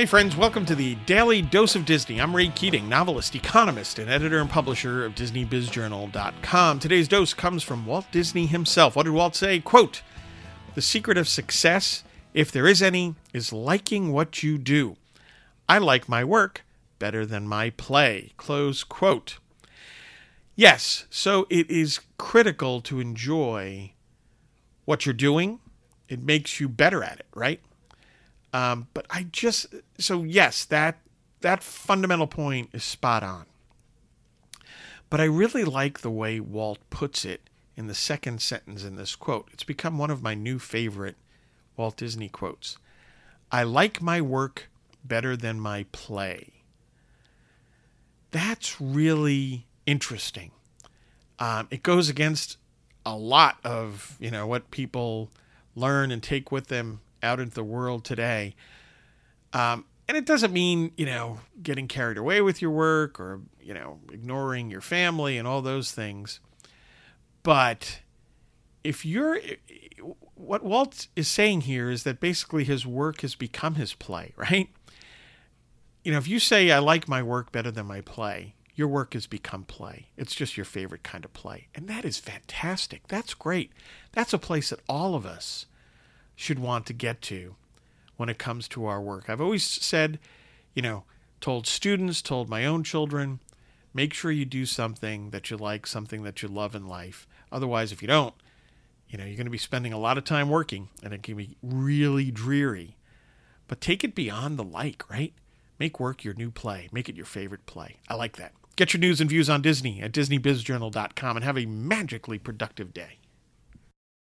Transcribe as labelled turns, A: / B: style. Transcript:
A: Hey, friends, welcome to the Daily Dose of Disney. I'm Ray Keating, novelist, economist, and editor and publisher of DisneyBizJournal.com. Today's dose comes from Walt Disney himself. What did Walt say? Quote The secret of success, if there is any, is liking what you do. I like my work better than my play. Close quote. Yes, so it is critical to enjoy what you're doing. It makes you better at it, right? Um, but I just so yes, that that fundamental point is spot on. But I really like the way Walt puts it in the second sentence in this quote. It's become one of my new favorite Walt Disney quotes. I like my work better than my play. That's really interesting. Um, it goes against a lot of you know what people learn and take with them out into the world today. Um, and it doesn't mean, you know, getting carried away with your work or, you know, ignoring your family and all those things. But if you're, what Walt is saying here is that basically his work has become his play, right? You know, if you say, I like my work better than my play, your work has become play. It's just your favorite kind of play. And that is fantastic. That's great. That's a place that all of us should want to get to when it comes to our work. I've always said, you know, told students, told my own children, make sure you do something that you like, something that you love in life. Otherwise, if you don't, you know, you're going to be spending a lot of time working and it can be really dreary. But take it beyond the like, right? Make work your new play. Make it your favorite play. I like that. Get your news and views on Disney at DisneyBizJournal.com and have a magically productive day.